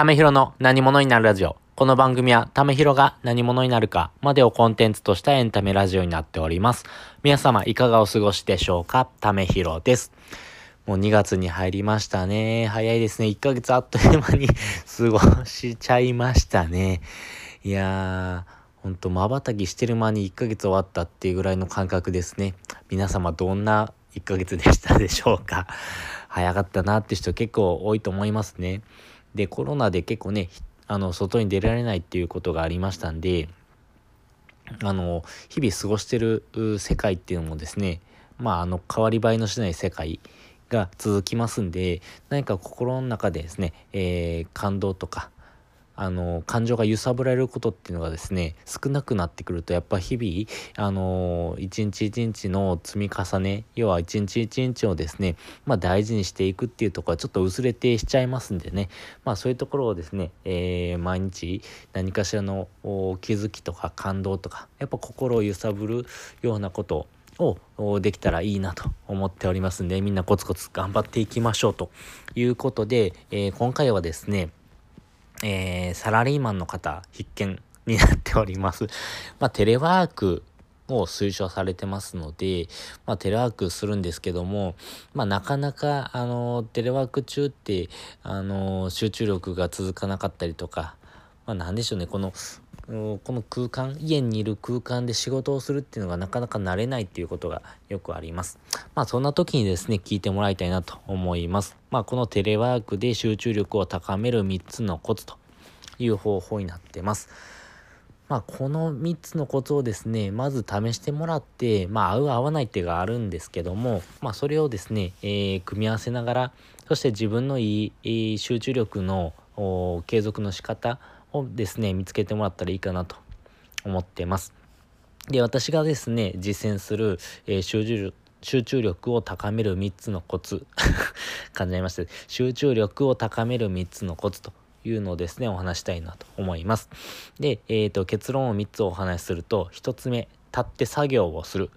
ためひろの何者になるラジオ。この番組は、ためひろが何者になるかまでをコンテンツとしたエンタメラジオになっております。皆様、いかがお過ごしでしょうか？ためひろです。もう2月に入りましたね。早いですね。1ヶ月あっという間に 過ごしちゃいましたね。いやー、ほんと瞬きしてる間に1ヶ月終わったっていうぐらいの感覚ですね。皆様どんな1ヶ月でしたでしょうか？早かったなって人結構多いと思いますね。で、コロナで結構ね、あの、外に出られないっていうことがありましたんで、あの、日々過ごしてる世界っていうのもですね、まあ、あの、変わり映えのしない世界が続きますんで、何か心の中でですね、えー、感動とか、あの感情が揺さぶられることっていうのがですね少なくなってくるとやっぱ日々あの一日一日の積み重ね要は一日一日をですねまあ大事にしていくっていうところはちょっと薄れてしちゃいますんでね。まあそういうところをですね、えー、毎日何かしらの気づきとか感動とかやっぱ心を揺さぶるようなことをできたらいいなと思っておりますんでみんなコツコツ頑張っていきましょうということで、えー、今回はですねえー、サラリーマンの方必見になっております。まあ、テレワークを推奨されてますので、まあ、テレワークするんですけども、まあ、なかなか、あの、テレワーク中って、あの、集中力が続かなかったりとか、まあ、なんでしょうね、この、この空間、家にいる空間で仕事をするっていうのがなかなか慣れないっていうことがよくあります。まあそんな時にですね、聞いてもらいたいなと思います。まあこのテレワークで集中力を高める3つのコツという方法になってます。まあこの3つのコツをですね、まず試してもらって、まあ合う合わないっていうがあるんですけども、まあそれをですね、えー、組み合わせながら、そして自分のいい集中力の継続の仕方をですね、見つけてもらったらいいかなと思ってます。で、私がですね、実践する、えー、集中力集中力を高める3つのコツ感じました。集中力を高める3 つのコツというのをですね、お話したいなと思います。で、え、ー、と、結論を3つお話しすると、1つ目、立って作業をする。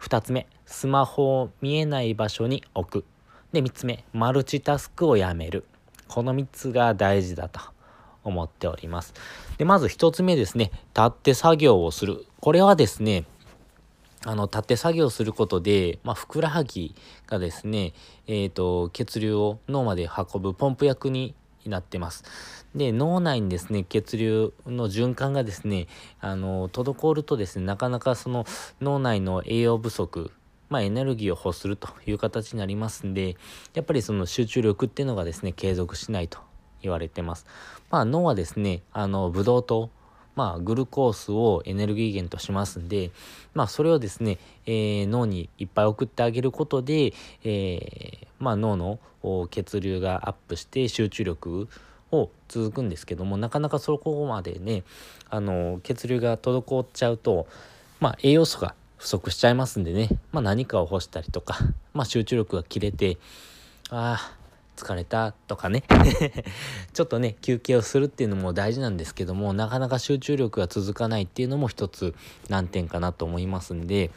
2つ目、スマホを見えない場所に置く。で、3つ目、マルチタスクをやめる。この3つが大事だと思っております。で、まず1つ目ですね、立って作業をする。これはですね、あの、立って作業することで、まあ、ふくらはぎがですね、えっ、ー、と、血流を脳まで運ぶポンプ役になってます。で、脳内にですね、血流の循環がですね、あの、滞るとですね、なかなかその脳内の栄養不足、まあ、エネルギーを欲するという形になりますんで、やっぱりその集中力っていうのがですね、継続しないと言われてます。まあ、脳はですね、あの、ブドウ糖、まあ、グルコースをエネルギー源としますんで、まあ、それをですね、えー、脳にいっぱい送ってあげることで、えー、まあ、脳の血流がアップして集中力を続くんですけども、なかなかそこまでね、あの、血流が滞っちゃうと、まあ、栄養素が不足しちゃいますんでね、まあ、何かを干したりとか、まあ、集中力が切れて、ああ、疲れたとかね ちょっとね、休憩をするっていうのも大事なんですけども、なかなか集中力が続かないっていうのも一つ難点かなと思いますんで、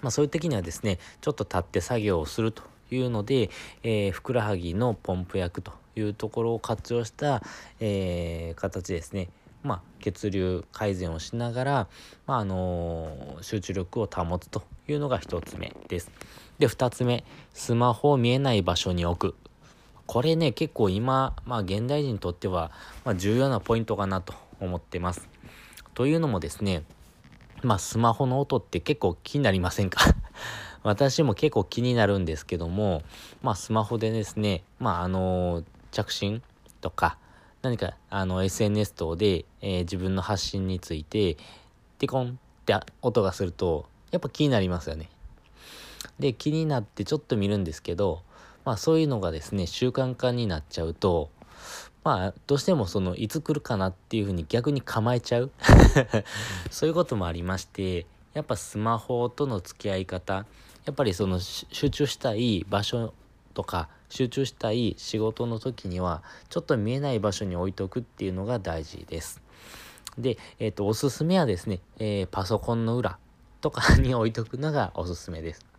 まあそういう時にはですね、ちょっと立って作業をするというので、えー、ふくらはぎのポンプ役というところを活用した、えー、形ですね。まあ、血流改善をしながら、まあ、あのー、集中力を保つというのが1つ目です。で、2つ目、スマホを見えない場所に置く。これね、結構今、まあ現代人にとっては、まあ、重要なポイントかなと思ってます。というのもですね、まあスマホの音って結構気になりませんか？私も結構気になるんですけども、まあスマホでですね、まああの、着信とか、何かあの SNS 等で、えー、自分の発信について、テコンって音がすると、やっぱ気になりますよね。で、気になってちょっと見るんですけど、まあそういうのがですね、習慣化になっちゃうと、まあどうしてもそのいつ来るかなっていうふうに逆に構えちゃう そういうこともありまして、やっぱスマホとの付き合い方、やっぱりその集中したい場所とか集中したい仕事の時にはちょっと見えない場所に置いとくっていうのが大事です。で、えっ、ー、と、おすすめはですね、えー、パソコンの裏とかに置いとくのがおすすめです。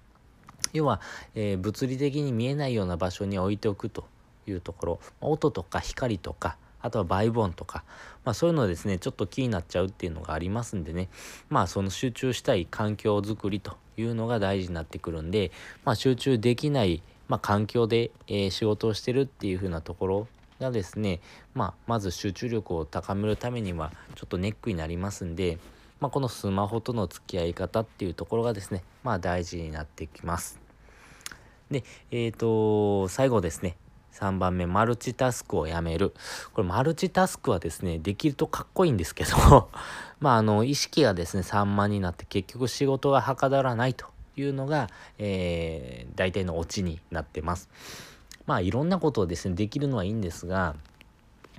要は、えー、物理的に見えないような場所に置いておくというところ音とか光とかあとはバイボンとか、まあそういうのですね、ちょっと気になっちゃうっていうのがありますんでね、まあその集中したい環境づくりというのが大事になってくるんで、まあ集中できない、まあ環境で、えー、仕事をしてるっていう風なところがですね、まあまず集中力を高めるためにはちょっとネックになりますんで、まあこのスマホとの付き合い方っていうところがですね、まあ大事になってきます。で、えっ、ー、と、最後ですね、3番目、マルチタスクをやめる。これ、マルチタスクはですね、できるとかっこいいんですけど まあ、あの、意識がですね、散漫になって結局仕事がはかどらないというのが、えー、大体のオチになってます。まあ、いろんなことをですね、できるのはいいんですが、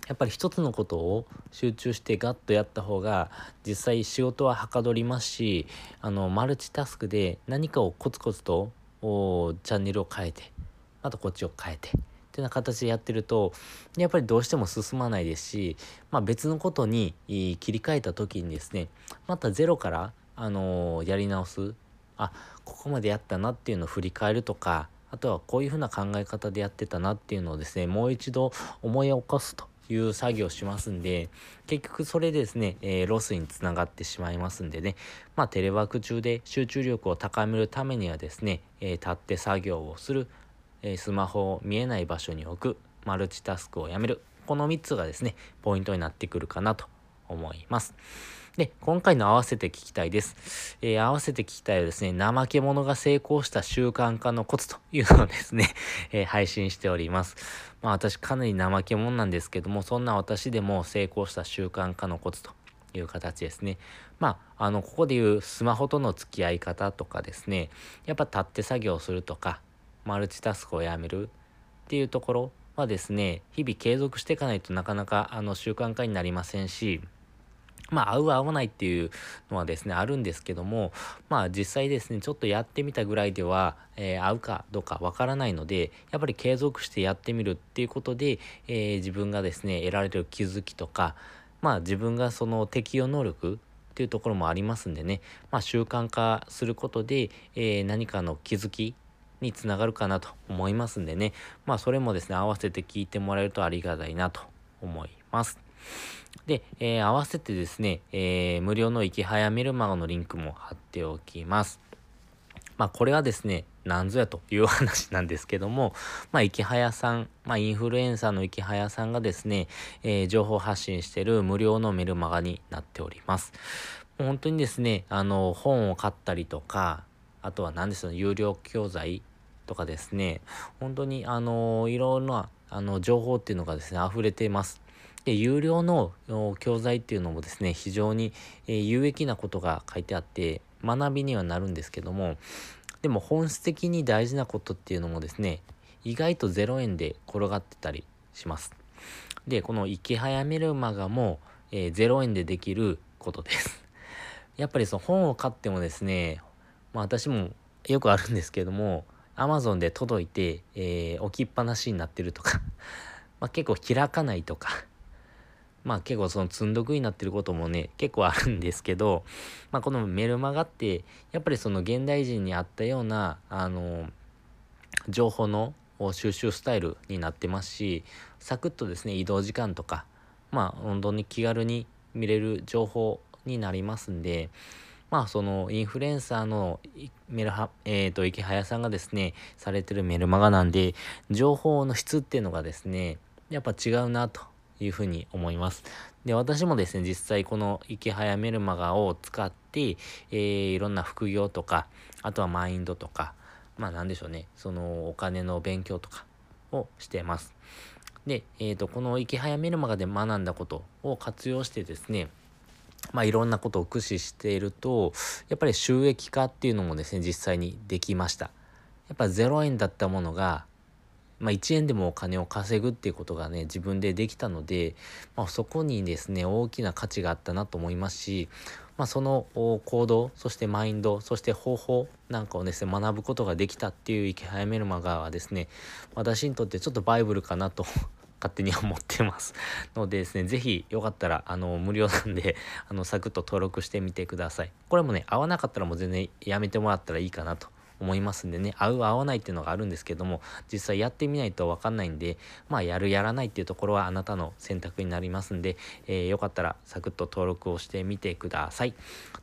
やっぱり一つのことを集中してガッとやった方が実際仕事ははかどりますしあのマルチタスクで何かをコツコツとチャンネルを変えてあとこっちを変えてっていうような形でやってるとやっぱりどうしても進まないですし、まあ、別のことに切り替えた時にですねまたゼロから、あのー、やり直すあここまでやったなっていうのを振り返るとかあとはこういうふうな考え方でやってたなっていうのをですねもう一度思い起こすという作業をしますんで結局それでですね、えー、ロスにつながってしまいますんでねまあテレワーク中で集中力を高めるためにはですね、えー、立って作業をするえスマホを見えない場所に置く、マルチタスクをやめる。この3つがですね、ポイントになってくるかなと思います。で、今回の合わせて聞きたいです。えー、合わせて聞きたいはですね、怠け者が成功した習慣化のコツというのをですね、えー、配信しております。まあ私かなり怠け者なんですけども、そんな私でも成功した習慣化のコツという形ですね。まあ、あの、ここでいうスマホとの付き合い方とかですね、やっぱ立って作業するとか、マルチタスクをやめるっていうところはですね、日々継続していかないとなかなかあの習慣化になりませんし、まあ、合う合わないっていうのはですね、あるんですけども、まあ実際ですね、ちょっとやってみたぐらいでは、えー、合うかどうかわからないので、やっぱり継続してやってみるっていうことで、えー、自分がですね、得られる気づきとか、まあ自分がその適用能力っていうところもありますんでね、まあ習慣化することで、えー、何かの気づきにつながるかなと思いますんでね、まあそれもですね、合わせて聞いてもらえるとありがたいなと思います。で、えー、合わせてですね、えー、無料の生き早メルマガのリンクも貼っておきます。まあこれはですね、なんぞやという話なんですけども、まあ、生き早さん、まあ、インフルエンサーの生き早さんがですね、えー、情報発信している無料のメルマガになっております。本当にですね、あの、本を買ったりとか、あとは何ですか、有料教材とかですね、本当にあの、いろんなあの情報っていうのがですね、溢れています。で、有料の教材っていうのもですね、非常に、有益なことが書いてあって、学びにはなるんですけども、でも本質的に大事なことっていうのもですね、意外と0円で転がってたりします。で、この池早メルマガも、えー、0円でできることです。やっぱりその本を買ってもですね、まあ私もよくあるんですけども、アマゾンで届いて、えー、置きっぱなしになってるとか まあ結構開かないとかまあ結構その積んどくになってることもね、結構あるんですけど、まあこのメルマガって、やっぱりその現代人に合ったような、あの、情報の収集スタイルになってますし、サクッとですね、移動時間とか、まあ本当に気軽に見れる情報になりますんで、まあそのインフルエンサーのメルハ、えっ、ー、と、池早さんがですね、されてるメルマガなんで、情報の質っていうのがですね、やっぱ違うなというふうに思います。で、私もですね、実際この池早メルマガを使って、えー、いろんな副業とか、あとはマインドとか、まあなんでしょうね、そのお金の勉強とかをしてます。で、えっ、ー、と、この池早メルマガで学んだことを活用してですね、まあ、いろんなことを駆使していると、やっぱり収益化っていうのもですね、実際にできました。やっぱ0円だったものが、まあ、1円でもお金を稼ぐっていうことがね、自分でできたので、まあ、そこにですね、大きな価値があったなと思いますし、まあ、その行動、そしてマインド、そして方法なんかをですね、学ぶことができたっていう生き早めるマガはですね、私にとってちょっとバイブルかなと 勝手に思ってます。のでですね、ぜひよかったら、あの、無料なんで、あの、サクッと登録してみてください。これもね、合わなかったらもう全然やめてもらったらいいかなと思いますんでね、合う合わないっていうのがあるんですけども、実際やってみないとわかんないんで、まあやるやらないっていうところはあなたの選択になりますんで、えー、よかったらサクッと登録をしてみてください。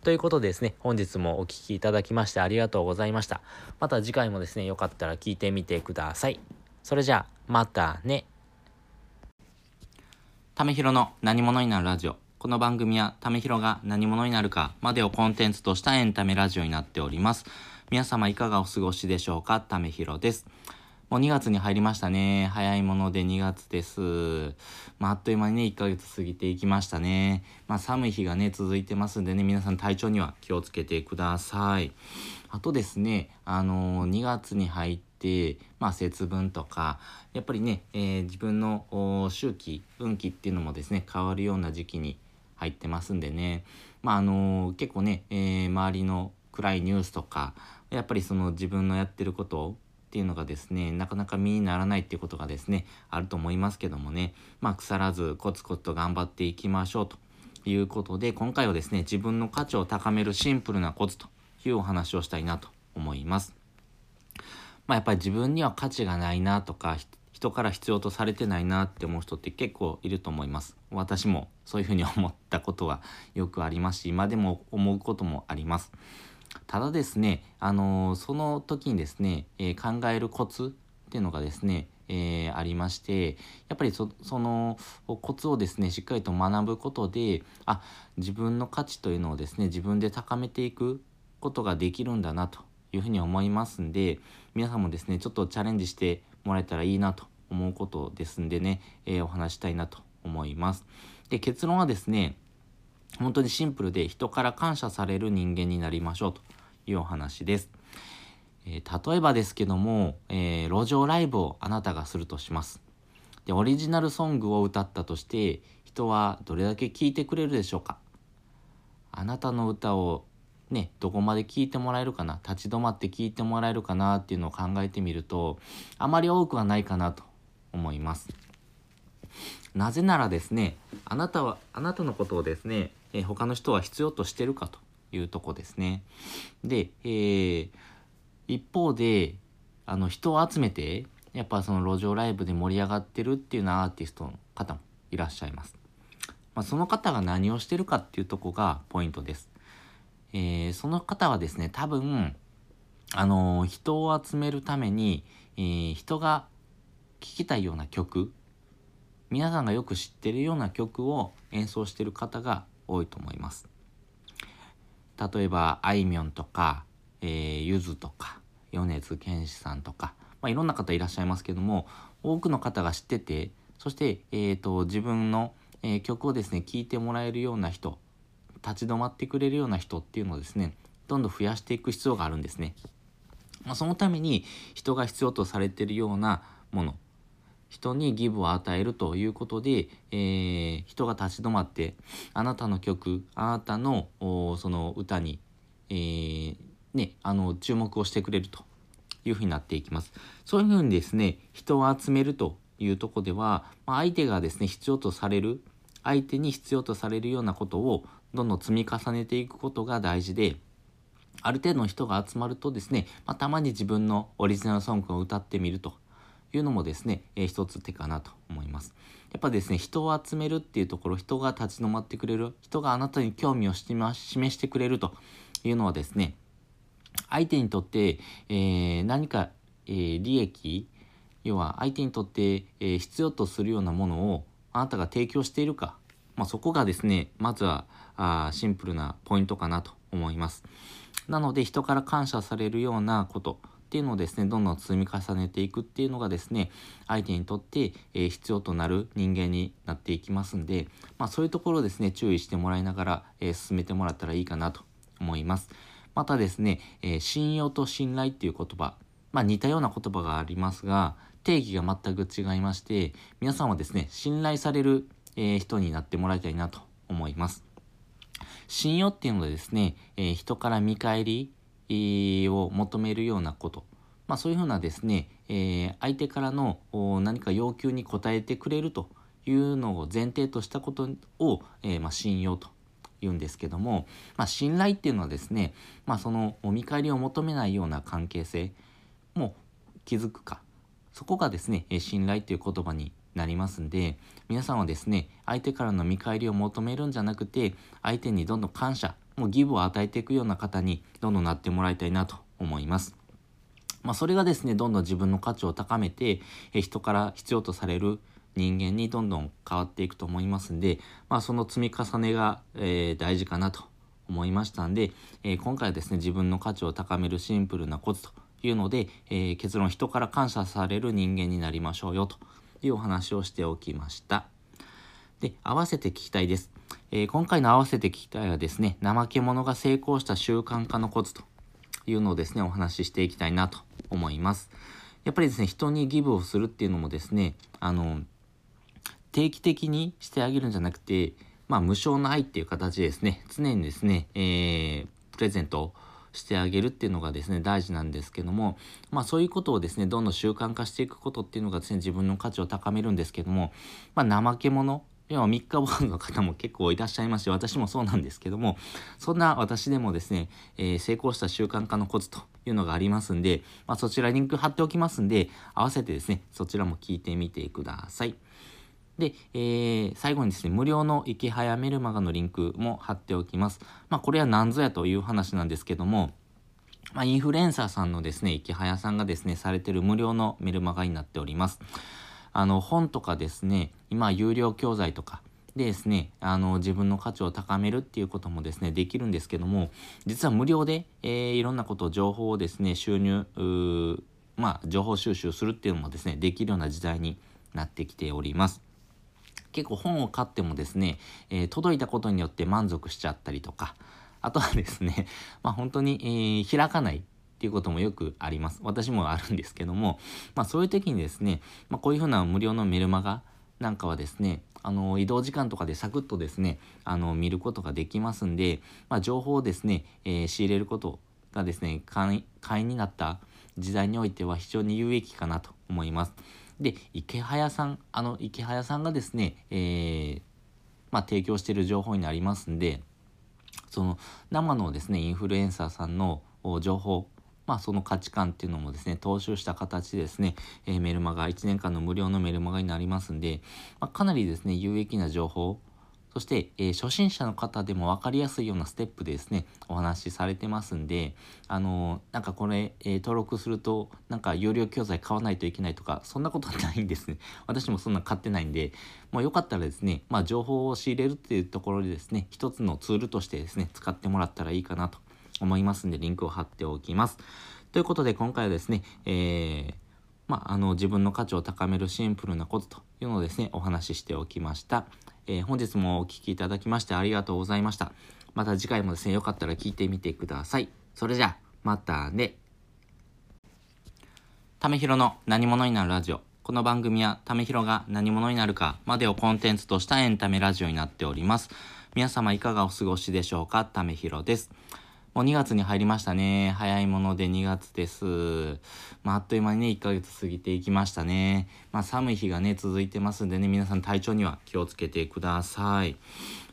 ということでですね、本日もお聴きいただきましてありがとうございました。また次回もですね、よかったら聞いてみてください。それじゃあ、またね。ためひろの何者になるラジオ。この番組は、ためひろが何者になるかまでをコンテンツとしたエンタメラジオになっております。皆様いかがお過ごしでしょうか？ためひろです。もう2月に入りましたね。早いもので2月です。まあ、あっという間にね、1ヶ月過ぎていきましたね。まあ、寒い日がね、続いてますんでね、皆さん体調には気をつけてください。あとですね、あのー、2月に入って、まあ、節分とか、やっぱりね、えー、自分の周期、運気っていうのもですね、変わるような時期に入ってますんでね。まあ、あのー、結構ね、えー、周りの暗いニュースとか、やっぱりその自分のやってることっていうのがですね、なかなか身にならないっていうことがですね、あると思いますけどもね、まあ、腐らずコツコツと頑張っていきましょうということで、今回はですね、自分の価値を高めるシンプルなコツというお話をしたいなと思います。まあ、やっぱり自分には価値がないなとか、人から必要とされてないなって思う人って結構いると思います。私もそういうふうに思ったことはよくありますし、今でも思うこともあります。ただですね、あの、その時にですね、えー、考えるコツっていうのがですね、えー、ありまして、やっぱりそのコツをですね、しっかりと学ぶことで、あ、自分の価値というのをですね、自分で高めていくことができるんだなというふうに思いますんで、皆さんもですね、ちょっとチャレンジしてもらえたらいいなと思うことですんでね、えー、お話したいなと思います。で、結論はですね、本当にシンプルで人から感謝される人間になりましょうというお話です。えー、例えばですけども、えー、路上ライブをあなたがするとします。で、オリジナルソングを歌ったとして、人はどれだけ聴いてくれるでしょうかあなたの歌をね、どこまで聞いてもらえるかな立ち止まって聞いてもらえるかなっていうのを考えてみると、あまり多くはないかなと思います。なぜならですね、あなたは、あなたのことをですね、えー、他の人は必要としてるかというとこですね。で、えー、一方で、あの、人を集めて、やっぱその路上ライブで盛り上がってるっていうようなアーティストの方もいらっしゃいます。まあ、その方が何をしてるかっていうとこがポイントです。えー、その方はですね、多分、あのー、人を集めるために、えー、人が聴きたいような曲皆さんがよく知ってるような曲を演奏してる方が多いと思います例えばあいみょんとか、えー、ゆずとか米津玄師さんとか、まあ、いろんな方いらっしゃいますけども多くの方が知っててそして、えーと、自分の、えー、曲をですね聴いてもらえるような人立ち止まってくれるような人っていうのをですねどんどん増やしていく必要があるんですね。まあ、そのために人が必要とされてるようなもの人にギブを与えるということで、えー、人が立ち止まってあなたの曲あなたのその歌に、えー、ね、あの注目をしてくれるというふうになっていきます。そういうふうにですね人を集めるというとこでは、まあ、相手がですね必要とされる相手に必要とされるようなことをどんどん積み重ねていくことが大事である程度の人が集まるとですね、まあ、たまに自分のオリジナルソングを歌ってみるというのもですね、えー、一つ手かなと思います。やっぱですね、人を集めるっていうところ、人が立ち止まってくれる、人があなたに興味を示してくれるというのはですね、相手にとって、えー、何か、えー、利益、要は相手にとって、え、必要とするようなものをあなたが提供しているか、まあ、そこがですね、まずはあシンプルなポイントかなと思います。なので人から感謝されるようなこと、っていうのをですね、どんどん積み重ねていくっていうのがですね、相手にとって、え、必要となる人間になっていきますんで、まあそういうところをですね、注意してもらいながら、え、進めてもらったらいいかなと思います。またですね、え、信用と信頼っていう言葉、まあ似たような言葉がありますが、定義が全く違いまして、皆さんはですね、信頼される、え人になってもらいたいなと思います。信用っていうのはですね、え人から見返り、を求めるようなこと、まあ、そういうふうなですね、え、相手からの何か要求に応えてくれるというのを前提としたことを、え、まあ、信用と言うんですけども、まあ、信頼っていうのはですね、まあ、その見返りを求めないような関係性も築くかそこがですね信頼っていう言葉になりますんで皆さんはですね相手からの見返りを求めるんじゃなくて相手にどんどん感謝もうギブを与えていくような方にどんどんなってもらいたいなと思います。まあ、それがですねどんどん自分の価値を高めて人から必要とされる人間にどんどん変わっていくと思いますんで、まあ、その積み重ねが、えー、大事かなと思いましたんで、えー、今回はですね自分の価値を高めるシンプルなコツというので、えー、結論人から感謝される人間になりましょうよというお話をしておきました。で、合わせて聞きたいです。えー、今回の合わせて聞きたいはですね、怠け者が成功した習慣化のコツというのをですね、お話ししていきたいなと思います。やっぱりですね、人にギブをするっていうのもですね、あの、定期的にしてあげるんじゃなくて、まあ、無償の愛っていう形でですね、常にですね、えー、プレゼントをしてあげるっていうのがですね大事なんですけどもまあそういうことをですねどんどん習慣化していくことっていうのがですね自分の価値を高めるんですけどもまあ怠け者要は三日坊の方も結構いらっしゃいますし私もそうなんですけどもそんな私でもですね、えー、成功した習慣化のコツというのがありますんで、まあ、そちらリンク貼っておきますんで合わせてですねそちらも聞いてみてください。で、えー、最後にですね、無料の池早メルマガのリンクも貼っておきます。まあ、これは何ぞやという話なんですけども、まあ、インフルエンサーさんのですね、池早さんがですね、されてる無料のメルマガになっております。あの、本とかですね、今、有料教材とか、でですね、あの、自分の価値を高めるっていうこともですね、できるんですけども、実は無料で、えー、いろんなこと、情報をですね、収入、まあ、情報収集するっていうのもですね、できるような時代になってきております。結構本を買ってもですね、えー、届いたことによって満足しちゃったりとか、あとはですね、まあ本当に、えー、開かないっていうこともよくあります。私もあるんですけども、まあそういう時にですね、まあこういうふうな無料のメルマガなんかはですね、あの移動時間とかでサクッとですね、あの見ることができますんで、まあ情報をですね、えー、仕入れることがですね、会員になった時代においては非常に有益かなと思います。で、池早さん、あの、池早さんがですね、えー、まあ、提供している情報になりますんで、その生のですね、インフルエンサーさんの情報、まあ、その価値観っていうのもですね、踏襲した形でですね、えー、メルマガ、1年間の無料のメルマガになりますんで、まあ、かなりですね、有益な情報、そして、えー、初心者の方でも分かりやすいようなステップでですね、お話しされてますんで、あのー、なんかこれ、えー、登録すると、なんか有料教材買わないといけないとか、そんなことないんですね。私もそんな買ってないんで、もうよかったらですね、まあ情報を仕入れるっていうところでですね、一つのツールとしてですね、使ってもらったらいいかなと思いますんで、リンクを貼っておきます。ということで、今回はですね、えー、まあ、あの、自分の価値を高めるシンプルなコツというのをですね、お話ししておきました。えー、本日もお聴きいただきましてありがとうございました。また次回もですね、よかったら聞いてみてください。それじゃあ、またね。ためひろの何者になるラジオ。この番組は、ためひろが何者になるかまでをコンテンツとしたエンタメラジオになっております。皆様いかがお過ごしでしょうか？ためひろです。もう2月に入りましたね。早いもので2月です。まあ、あっという間にね、1ヶ月過ぎていきましたね。まあ、寒い日がね、続いてますんでね、皆さん体調には気をつけてください。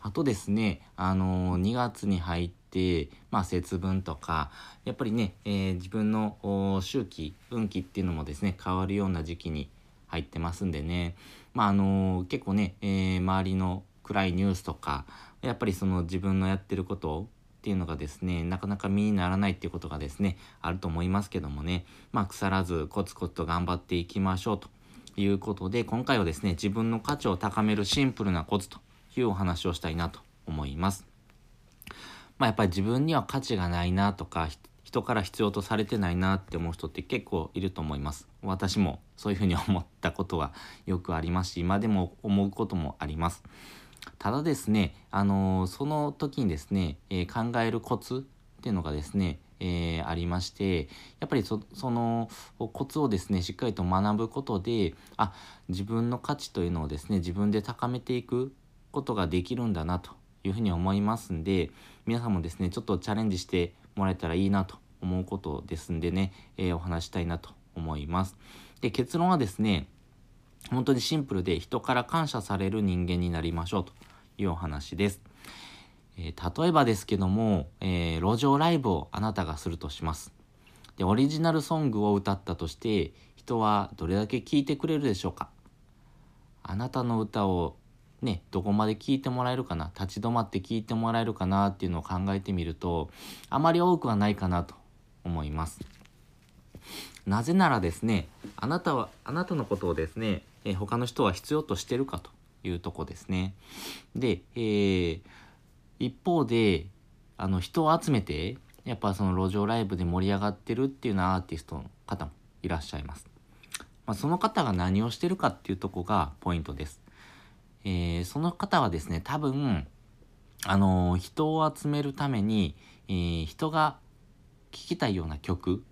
あとですね、あのー、2月に入って、まあ、節分とか、やっぱりね、えー、自分の周期、運気っていうのもですね、変わるような時期に入ってますんでね、まあ、あのー、結構ね、えー、周りの暗いニュースとか、やっぱりその自分のやってることをっていうのがですね、なかなか身にならないっていうことがですね、あると思いますけどもね、まあ腐らずコツコツと頑張っていきましょうということで、今回はですね、自分の価値を高めるシンプルなコツというお話をしたいなと思います。まあやっぱり自分には価値がないなとか、人から必要とされてないなって思う人って結構いると思います。私もそういうふうに思ったことはよくありますし、今でも思うこともあります。ただですね、あの、その時にですね、えー、考えるコツっていうのがですね、えー、ありましてやっぱりそのコツをですねしっかりと学ぶことであ自分の価値というのをですね自分で高めていくことができるんだなというふうに思いますんで皆さんもですねちょっとチャレンジしてもらえたらいいなと思うことですんでね、えー、お話したいなと思います。で結論はですね本当にシンプルで人から感謝される人間になりましょうというお話です。えー、例えばですけども、えー、路上ライブをあなたがするとします。で、オリジナルソングを歌ったとして、人はどれだけ聴いてくれるでしょうか？あなたの歌をね、どこまで聴いてもらえるかな？立ち止まって聴いてもらえるかなっていうのを考えてみると、あまり多くはないかなと思います。なぜならですね、あなたは、あなたのことをですね、えー、他の人は必要としてるかというとこですね。で、えー、一方で、あの、人を集めて、やっぱその路上ライブで盛り上がってるっていうようなアーティストの方もいらっしゃいます。まあ、その方が何をしてるかっていうとこがポイントです。えー、その方はですね、多分、あのー、人を集めるために、えー、人が聴きたいような曲、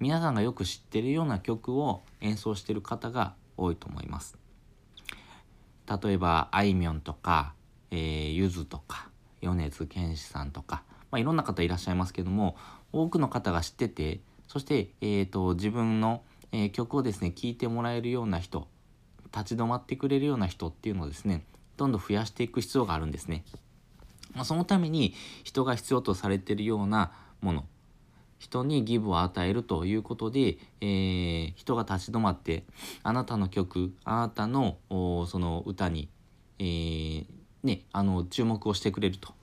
皆さんがよく知ってるような曲を演奏してる方が多いと思います。例えば、あいみょんとか、えー、ゆずとか、米津玄師さんとか、まあ、いろんな方いらっしゃいますけども、多くの方が知ってて、そして、えーと、自分の、えー、曲をですね、聴いてもらえるような人、立ち止まってくれるような人っていうのをですね、どんどん増やしていく必要があるんですね。まあ、そのために人が必要とされてるようなもの、人にギブを与えるということで、えー、人が立ち止まってあなたの曲あなたのその歌に、えー、ね、あの注目をしてくれると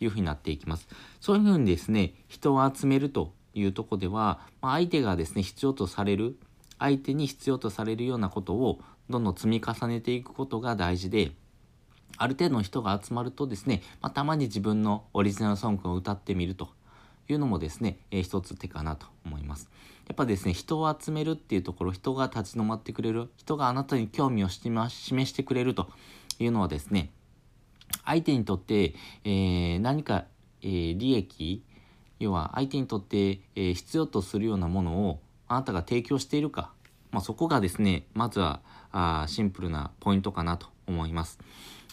いうふうになっていきます。そういうふうにですね人を集めるというとこでは、まあ、相手がですね必要とされる相手に必要とされるようなことをどんどん積み重ねていくことが大事である程度の人が集まるとですね、まあ、たまに自分のオリジナルソングを歌ってみるというのもですね、えー、一つ手かなと思います。やっぱですね、人を集めるっていうところ、人が立ち止まってくれる、人があなたに興味を示してくれるというのはですね、相手にとって、えー、何か、えー、利益、要は相手にとって、えー、必要とするようなものをあなたが提供しているか、まあ、そこがですね、まずはあシンプルなポイントかなと思います。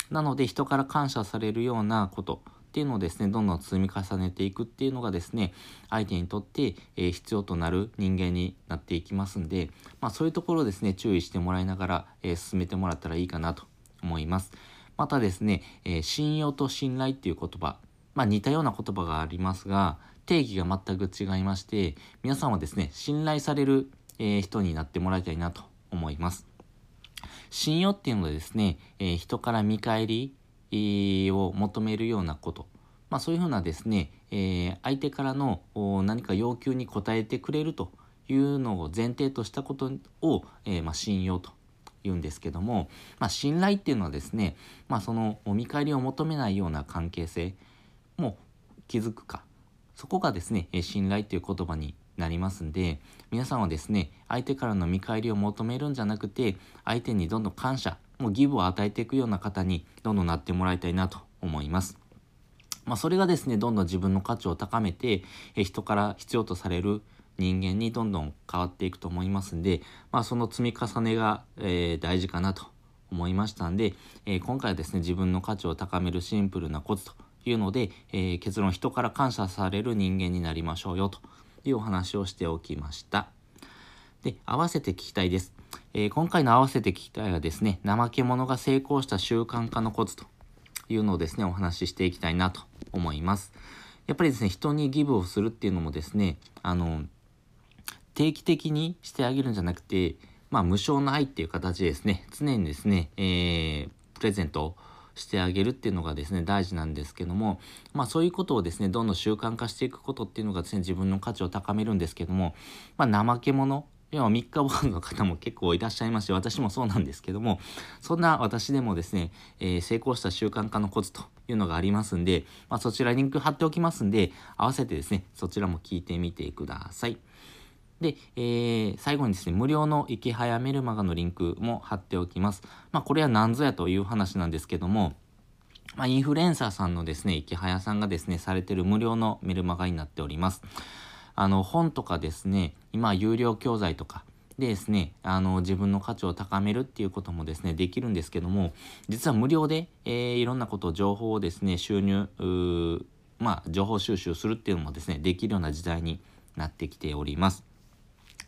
なので人から感謝されるようなこと、っていうのをですね、どんどん積み重ねていくっていうのがですね、相手にとって、え、必要となる人間になっていきますんで、まあそういうところをですね、注意してもらいながら、え、進めてもらったらいいかなと思います。またですね、え、信用と信頼っていう言葉、まあ似たような言葉がありますが、定義が全く違いまして、皆さんはですね、信頼される、え人になってもらいたいなと思います。信用っていうのはですね、え人から見返り、を求めるようなこと、まあ、そういうふうなですね、えー、相手からの何か要求に応えてくれるというのを前提としたことを、えー、まあ、信用と言うんですけども、まあ、信頼っていうのはですね、まあ、その見返りを求めないような関係性も築くかそこがですね信頼という言葉になりますんで皆さんはですね相手からの見返りを求めるんじゃなくて相手にどんどん感謝もうギブを与えていくような方にどんどんなってもらいたいなと思います。まあ、それがですね、どんどん自分の価値を高めて、え人から必要とされる人間にどんどん変わっていくと思いますんで、まあ、その積み重ねが、えー、大事かなと思いましたんで、えー、今回はですね、自分の価値を高めるシンプルなコツというので、えー、結論人から感謝される人間になりましょうよというお話をしておきました。で、合わせて聞きたいです。えー、今回の合わせて聞きたいはですね、怠け者が成功した習慣化のコツというのをですね、お話ししていきたいなと思います。やっぱりですね、人にギブをするっていうのもですね、あの、定期的にしてあげるんじゃなくて、まあ、無償の愛っていう形ですね、常にですね、えー、プレゼントをしてあげるっていうのがですね、大事なんですけども、まあそういうことをですね、どんどん習慣化していくことっていうのがですね、自分の価値を高めるんですけども、まあ怠け者要は三日坊の方も結構いらっしゃいますし、私もそうなんですけども、そんな私でもですね、えー、成功した習慣化のコツというのがありますんで、まあ、そちらリンク貼っておきますんで、合わせてですね、そちらも聞いてみてください。で、えー、最後にですね、無料の池早メルマガのリンクも貼っておきます。まあ、これは何ぞやという話なんですけども、まあ、インフルエンサーさんのですね、池早さんがですね、されてる無料のメルマガになっております。あの、本とかですね、今、有料教材とか、でですね、あの、自分の価値を高めるっていうこともですね、できるんですけども、実は無料で、えー、いろんなこと、情報をですね、収入、まあ、情報収集するっていうのもですね、できるような時代になってきております。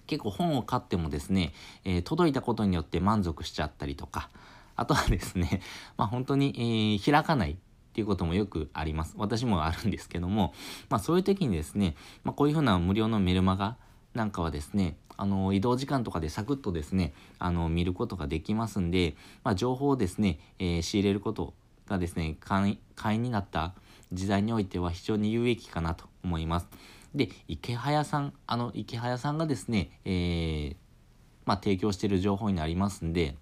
結構本を買ってもですね、えー、届いたことによって満足しちゃったりとか、あとはですね、まあ本当に、えー、開かないっていうこともよくあります。私もあるんですけども、まあそういう時にですね、まあこういうふうな無料のメルマガなんかはですね、あの、移動時間とかでサクッとですね、あの、見ることができますんで、まあ情報をですね、えー、仕入れることがですね、会員になった時代においては非常に有益かなと思います。で、池早さん、あの、池早さんがですね、えー、まあ、提供している情報になりますんで、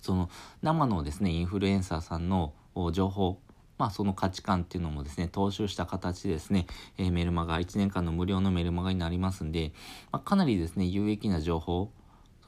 その生のですね、インフルエンサーさんの情報、まあその価値観っていうのもですね、踏襲した形でですね、えー、メルマガ、1年間の無料のメルマガになりますんで、まあ、かなりですね、有益な情報、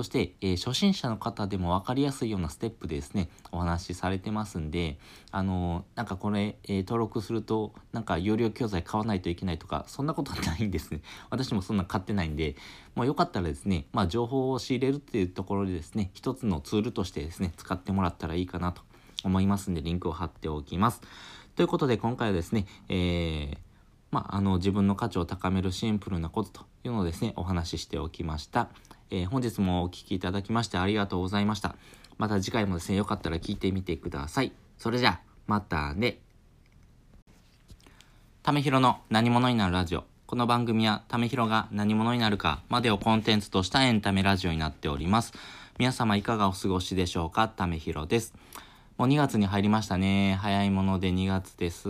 そして、えー、初心者の方でも分かりやすいようなステップでですね、お話しされてますんで、あのー、なんかこれ、えー、登録すると、なんか有料教材買わないといけないとか、そんなことないんですね。私もそんな買ってないんで、もうよかったらですね、まあ情報を仕入れるっていうところでですね、一つのツールとしてですね、使ってもらったらいいかなと思いますんで、リンクを貼っておきます。ということで、今回はですね、えー、まあ、あの、自分の価値を高めるシンプルなことというのをですね、お話ししておきました。えー、本日もお聴きいただきましてありがとうございました。また次回もですね、よかったら聞いてみてください。それじゃあ、またね。ためひろの何者になるラジオ。この番組は、ためひろが何者になるかまでをコンテンツとしたエンタメラジオになっております。皆様いかがお過ごしでしょうか？ためひろです。もう2月に入りましたね。早いもので2月です。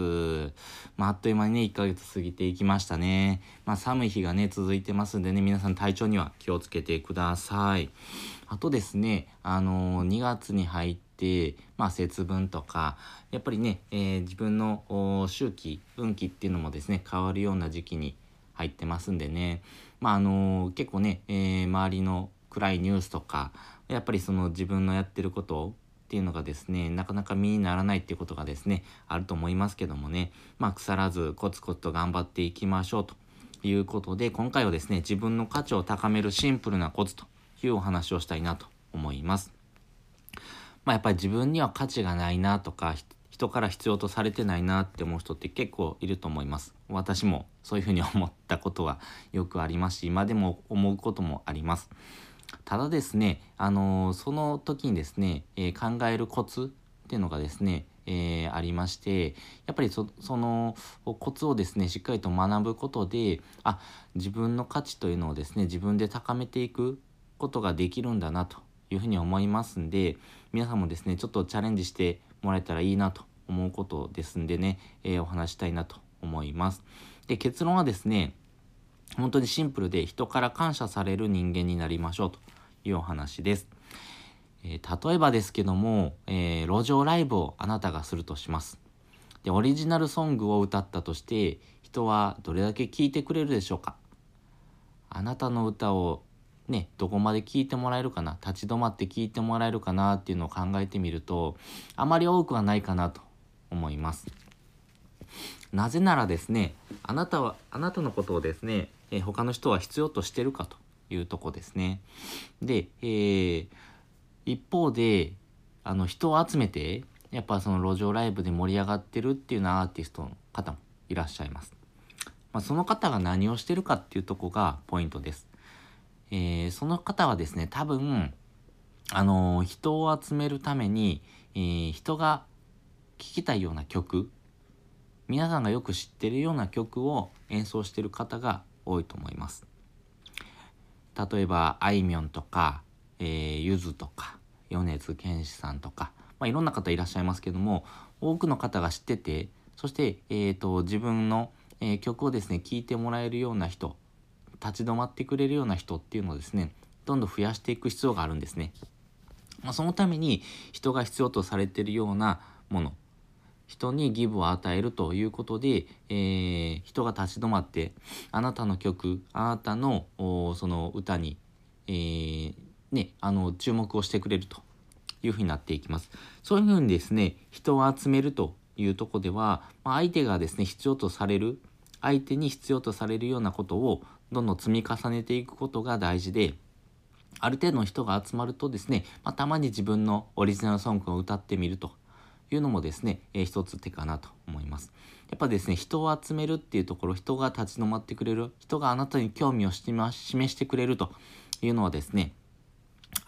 まあ、あっという間にね、1ヶ月過ぎていきましたね。まあ、寒い日がね、続いてますんでね、皆さん体調には気をつけてください。あとですね、あのー、2月に入って、まあ、節分とか、やっぱりね、えー、自分の周期、運気っていうのもですね、変わるような時期に入ってますんでね、まあ、あのー、結構ね、えー、周りの暗いニュースとか、やっぱりその自分のやってることっていうのがですね、なかなか身にならないっていうことがですね、あると思いますけどもね、まあ腐らずコツコツと頑張っていきましょうということで、今回はですね、自分の価値を高めるシンプルなコツというお話をしたいなと思います。まあやっぱり自分には価値がないなとか、人から必要とされてないなって思う人って結構いると思います。私もそういうふうに思ったことはよくありますし、今でも思うこともあります。ただですね、あの、その時にですね、え、考えるコツっていうのがですね、えー、ありまして、やっぱりそのコツをですね、しっかりと学ぶことで、あ、自分の価値というのをですね、自分で高めていくことができるんだなというふうに思いますんで、皆さんもですね、ちょっとチャレンジしてもらえたらいいなと思うことですんでね、えー、お話したいなと思います。で、結論はですね、本当にシンプルで人から感謝される人間になりましょうというお話です。えー、例えばですけども、えー、路上ライブをあなたがするとします。で、オリジナルソングを歌ったとして、人はどれだけ聴いてくれるでしょうかあなたの歌をね、どこまで聴いてもらえるかな立ち止まって聴いてもらえるかなっていうのを考えてみると、あまり多くはないかなと思います。なぜならですね、あなたは、あなたのことをですね、えー、他の人は必要としてるかというとこですね。で、えー、一方で、あの、人を集めて、やっぱその路上ライブで盛り上がってるっていうようなアーティストの方もいらっしゃいます。まあ、その方が何をしてるかっていうとこがポイントです。えー、その方はですね、多分、あのー、人を集めるために、えー、人が聴きたいような曲、皆さんがよく知ってるような曲を演奏してる方が多いと思います。例えば、あいみょんとか、えー、ゆずとか、米津玄師さんとか、まあ、いろんな方いらっしゃいますけども、多くの方が知ってて、そして、え、ー、と、自分の、えー、曲をですね、聴いてもらえるような人、立ち止まってくれるような人っていうのをですね、どんどん増やしていく必要があるんですね。まあ、そのために人が必要とされてるようなもの、人にギブを与えるということで、えー、人が立ち止まって、あなたの曲、あなたのその歌に、えー、ね、あの、注目をしてくれるというふうになっていきます。そういうふうにですね、人を集めるというとこでは、まあ、相手がですね、必要とされる、相手に必要とされるようなことをどんどん積み重ねていくことが大事で、ある程度の人が集まるとですね、まあ、たまに自分のオリジナルソングを歌ってみるというのもですね、えー、一つ手かなと思います。やっぱですね、人を集めるっていうところ、人が立ち止まってくれる、人があなたに興味を示してくれるというのはですね、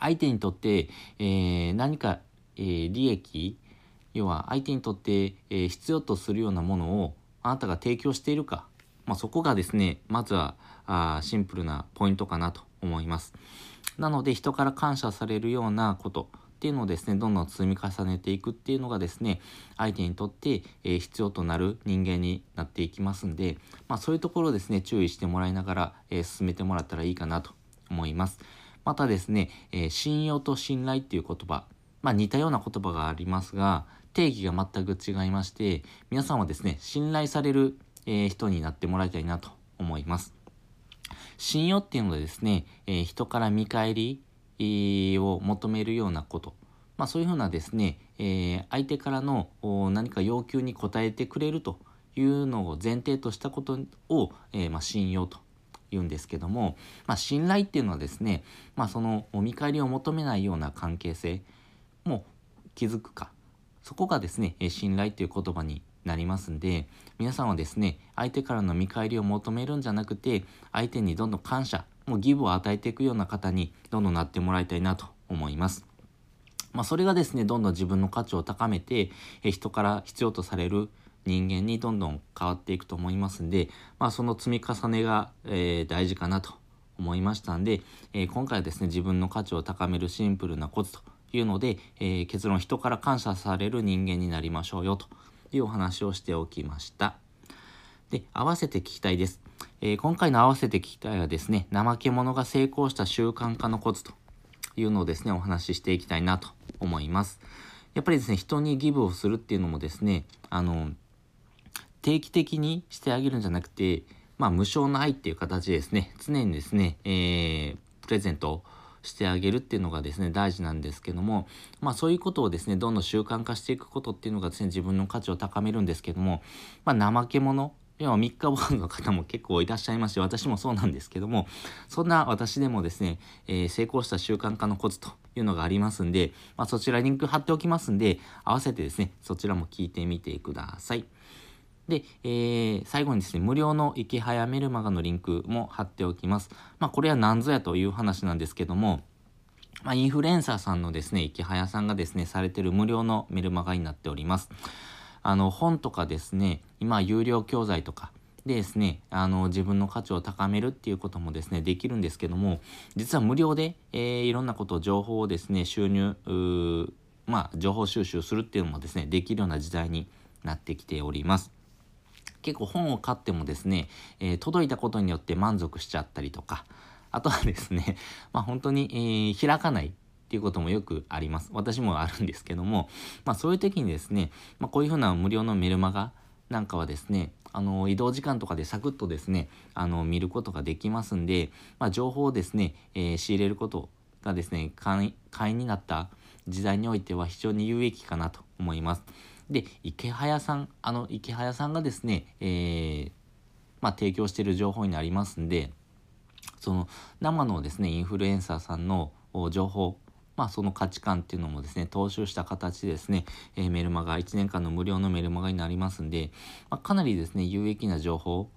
相手にとって、えー、何か、えー、利益要は相手にとって、え、必要とするようなものをあなたが提供しているか、まあ、そこがですねまずはあシンプルなポイントかなと思いますなので人から感謝されるようなことっていうのをですねどんどん積み重ねていくっていうのがですね相手にとって、え、必要となる人間になっていきますんで、まあ、そういうところをですね注意してもらいながら、え、進めてもらったらいいかなと思います。またですね、え、信用と信頼っていう言葉まあ似たような言葉がありますが定義が全く違いまして皆さんはですね信頼される、え人になってもらいたいなと思います。信用っていうのはですね、え人から見返りを求めるようなこと、まあ、そういうふうなですね、えー、相手からの何か要求に応えてくれるというのを前提としたことを、えー、まあ、信用と言うんですけども、まあ、信頼っていうのはですね、まあ、その見返りを求めないような関係性も築くかそこがですね信頼という言葉になりますんで皆さんはですね相手からの見返りを求めるんじゃなくて相手にどんどん感謝もうギブを与えていくような方にどんどんなってもらいたいなと思います。まあ、それがですね、どんどん自分の価値を高めて、人から必要とされる人間にどんどん変わっていくと思いますんで、まあ、その積み重ねが、えー、大事かなと思いましたんで、えー、今回はですね、自分の価値を高めるシンプルなコツというので、えー、結論人から感謝される人間になりましょうよというお話をしておきました。で、合わせて聞きたいです。えー、今回の合わせて聞きたいはですね、怠け者が成功した習慣化のコツというのをですね、お話ししていきたいなと思います。やっぱりですね、人にギブをするっていうのもですね、あの、定期的にしてあげるんじゃなくて、まあ、無償の愛っていう形でですね、常にですね、えー、プレゼントをしてあげるっていうのがですね、大事なんですけども、まあそういうことをですね、どんどん習慣化していくことっていうのがですね、自分の価値を高めるんですけども、まあ怠け者要は3日坊の方も結構いらっしゃいますし、私もそうなんですけども、そんな私でもですね、えー、成功した習慣化のコツというのがありますんで、まあ、そちらリンク貼っておきますんで、合わせてですね、そちらも聞いてみてください。で、えー、最後にですね、無料の池早メルマガのリンクも貼っておきます。まあ、これは何ぞやという話なんですけども、まあ、インフルエンサーさんのですね、池早さんがですね、されてる無料のメルマガになっております。あの、本とかですね、今、有料教材とか、でですね、あの、自分の価値を高めるっていうこともですね、できるんですけども、実は無料で、えー、いろんなこと、情報をですね、収入、まあ、情報収集するっていうのもですね、できるような時代になってきております。結構本を買ってもですね、えー、届いたことによって満足しちゃったりとか、あとはですね、まあ本当に、えー、開かないっていうこともよくあります。私もあるんですけども、まあそういう時にですね、まあこういうふうな無料のメルマガなんかはですね、あの移動時間とかでサクッとですね、あの見ることができますんで、まあ情報をですね、えー、仕入れることがですね、会員になった時代においては非常に有益かなと思います。で、池早さん、あの池早さんがですね、えー、まあ提供している情報になりますんで、その生のですね、インフルエンサーさんの情報まあ、その価値観っていうのもですね、踏襲した形でですね、えー、メルマガ、1年間の無料のメルマガになりますんで、まあ、かなりですね、有益な情報、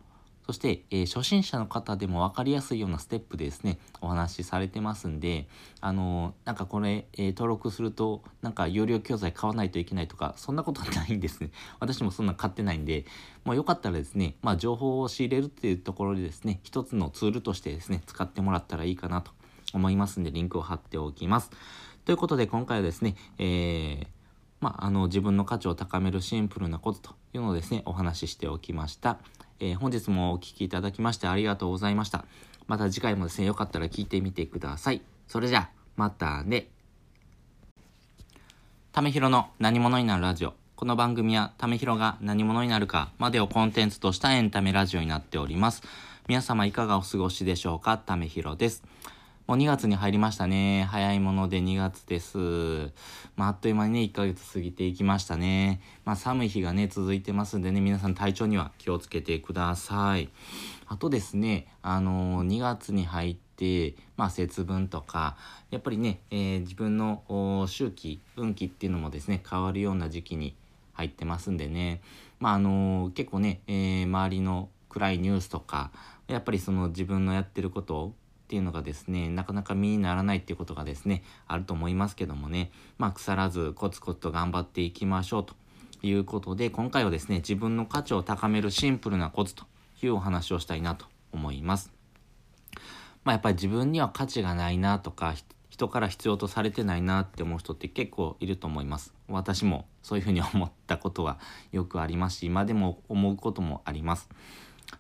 そして、えー、初心者の方でも分かりやすいようなステップでですね、お話しされてますんで、あのー、なんかこれ、えー、登録すると、なんか有料教材買わないといけないとか、そんなことないんですね。私もそんな買ってないんで、まあ、よかったらですね、まあ、情報を仕入れるっていうところでですね、一つのツールとしてですね、使ってもらったらいいかなと思いますんで、リンクを貼っておきます。ということで、今回はですね、えー、まあ、あの、自分の価値を高めるシンプルなコツというのをですね、お話ししておきました。えー、本日もお聴きいただきましてありがとうございました。また次回もですね、よかったら聞いてみてください。それじゃあ、またね。ためひろの何者になるラジオ。この番組は、ためひろが何者になるかまでをコンテンツとしたエンタメラジオになっております。皆様いかがお過ごしでしょうか？ためひろです。もう2月に入りましたね。早いもので2月です。まあ、あっという間にね、1ヶ月過ぎていきましたね。まあ、寒い日がね、続いてますんでね、皆さん体調には気をつけてください。あとですね、あのー、2月に入って、まあ、節分とか、やっぱりね、えー、自分の周期、運気っていうのもですね、変わるような時期に入ってますんでね、まあ、あのー、結構ね、え周りの暗いニュースとか、やっぱりその自分のやってることをっていうのがですね、なかなか身にならないっていうことがですね、あると思いますけどもね、まあ腐らずコツコツと頑張っていきましょうということで、今回はですね、自分の価値を高めるシンプルなコツというお話をしたいなと思います。まあやっぱり自分には価値がないなとか、人から必要とされてないなって思う人って結構いると思います。私もそういうふうに思ったことはよくありますし、今でも思うこともあります。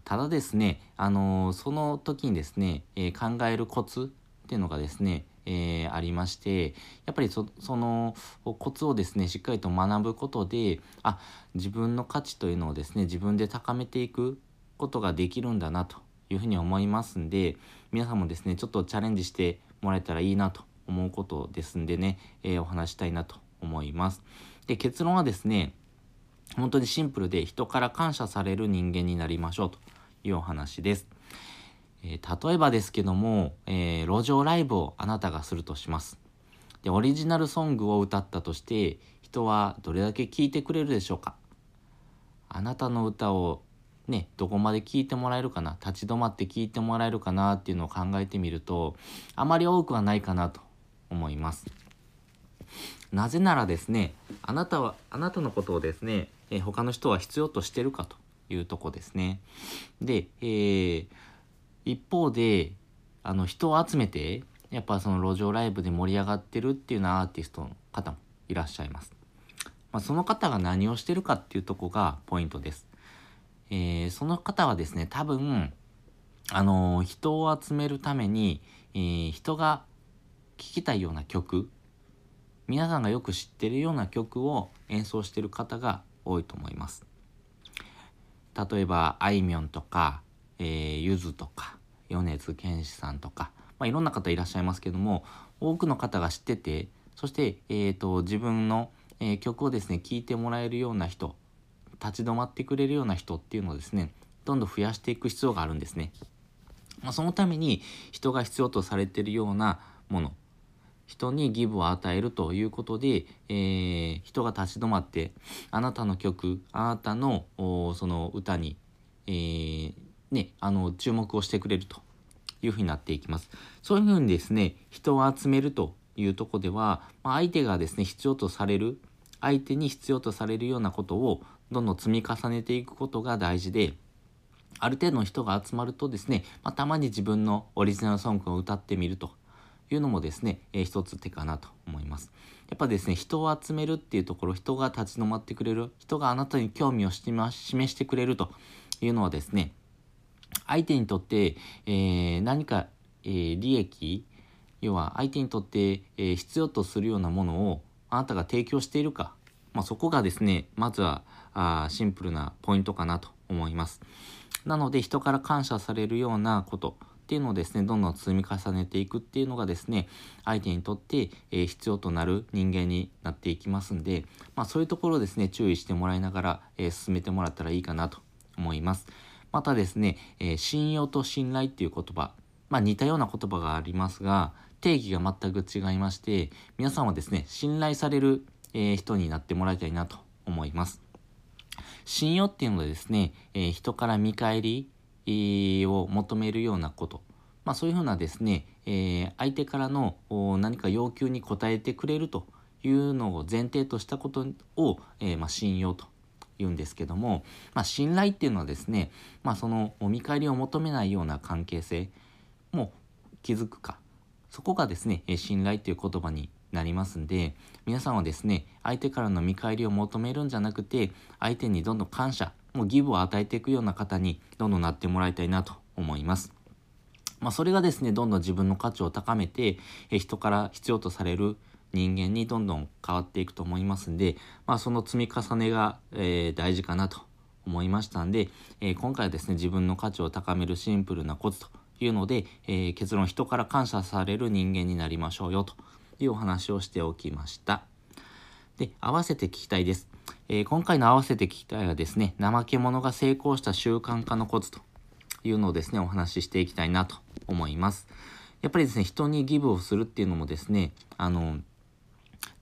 ただですね、あの、その時にですね、えー、考えるコツっていうのがですね、えー、ありましてやっぱりそのコツをですねしっかりと学ぶことであ自分の価値というのをですね自分で高めていくことができるんだなというふうに思いますんで皆さんもですねちょっとチャレンジしてもらえたらいいなと思うことですんでね、えー、お話したいなと思います。で結論はですね本当にシンプルで人から感謝される人間になりましょうというお話です。えー、例えばですけども、えー、路上ライブをあなたがするとします。で、オリジナルソングを歌ったとして、人はどれだけ聴いてくれるでしょうかあなたの歌をね、どこまで聴いてもらえるかな立ち止まって聴いてもらえるかなっていうのを考えてみると、あまり多くはないかなと思います。なぜならですね、あなたは、あなたのことをですね、え他の人は必要としてるかというとこですね。で、えー、一方で、あの、人を集めて、やっぱその路上ライブで盛り上がってるっていうようなアーティストの方もいらっしゃいます。まあ、その方が何をしてるかっていうとこがポイントです。えー、その方はですね、多分、あのー、人を集めるために、えー、人が聴きたいような曲、皆さんがよく知ってるような曲を演奏してる方が多いと思います。例えば、あいみょんとか、えー、ゆずとか、米津玄師さんとか、まあ、いろんな方いらっしゃいますけども、多くの方が知ってて、そして、えーと、自分の、えー、曲をですね、聴いてもらえるような人、立ち止まってくれるような人っていうのをですね、どんどん増やしていく必要があるんですね。まあ、そのために人が必要とされてるようなもの、人にギブを与えるということで、えー、人が立ち止まってあなたの曲あなたのその歌に、えー、ね、あの注目をしてくれるというふうになっていきます。そういうふうにですね人を集めるというとこでは、まあ、相手がですね必要とされる相手に必要とされるようなことをどんどん積み重ねていくことが大事である程度の人が集まるとですね、まあ、たまに自分のオリジナルソングを歌ってみるというのもですね、えー、一つ手かなと思います。やっぱですね、人を集めるっていうところ、人が立ち止まってくれる、人があなたに興味を示してくれるというのはですね、相手にとって、えー、何か、えー、利益、要は相手にとって、えー、必要とするようなものをあなたが提供しているか、まあ、そこがですね、まずはあシンプルなポイントかなと思います。なので人から感謝されるようなこと、っていうのをですね、どんどん積み重ねていくっていうのがですね、相手にとって、え、必要となる人間になっていきますんで、まあそういうところをですね、注意してもらいながら、え、進めてもらったらいいかなと思います。またですね、え、信用と信頼っていう言葉、まあ似たような言葉がありますが、定義が全く違いまして、皆さんはですね、信頼される、え、人になってもらいたいなと思います。信用っていうのはですね、え、人から見返り、を求めるようなこと、まあ、そういうふうなですね、えー、相手からの何か要求に応えてくれるというのを前提としたことを、えー、まあ、信用と言うんですけども、まあ、信頼っていうのはですね、まあ、その見返りを求めないような関係性も築くかそこがですね信頼っていう言葉になりますんで皆さんはですね相手からの見返りを求めるんじゃなくて相手にどんどん感謝もうギブを与えていくような方にどんどんなってもらいたいなと思います。まあ、それがですね、どんどん自分の価値を高めて、人から必要とされる人間にどんどん変わっていくと思いますんで、まあ、その積み重ねが、えー、大事かなと思いましたんで、えー、今回はですね、自分の価値を高めるシンプルなコツというので、えー、結論人から感謝される人間になりましょうよというお話をしておきました。で、合わせて聞きたいです。えー、今回の合わせて聞きたいはですね、怠け者が成功した習慣化のコツというのをですね、お話ししていきたいなと思います。やっぱりですね、人にギブをするっていうのもですね、あの、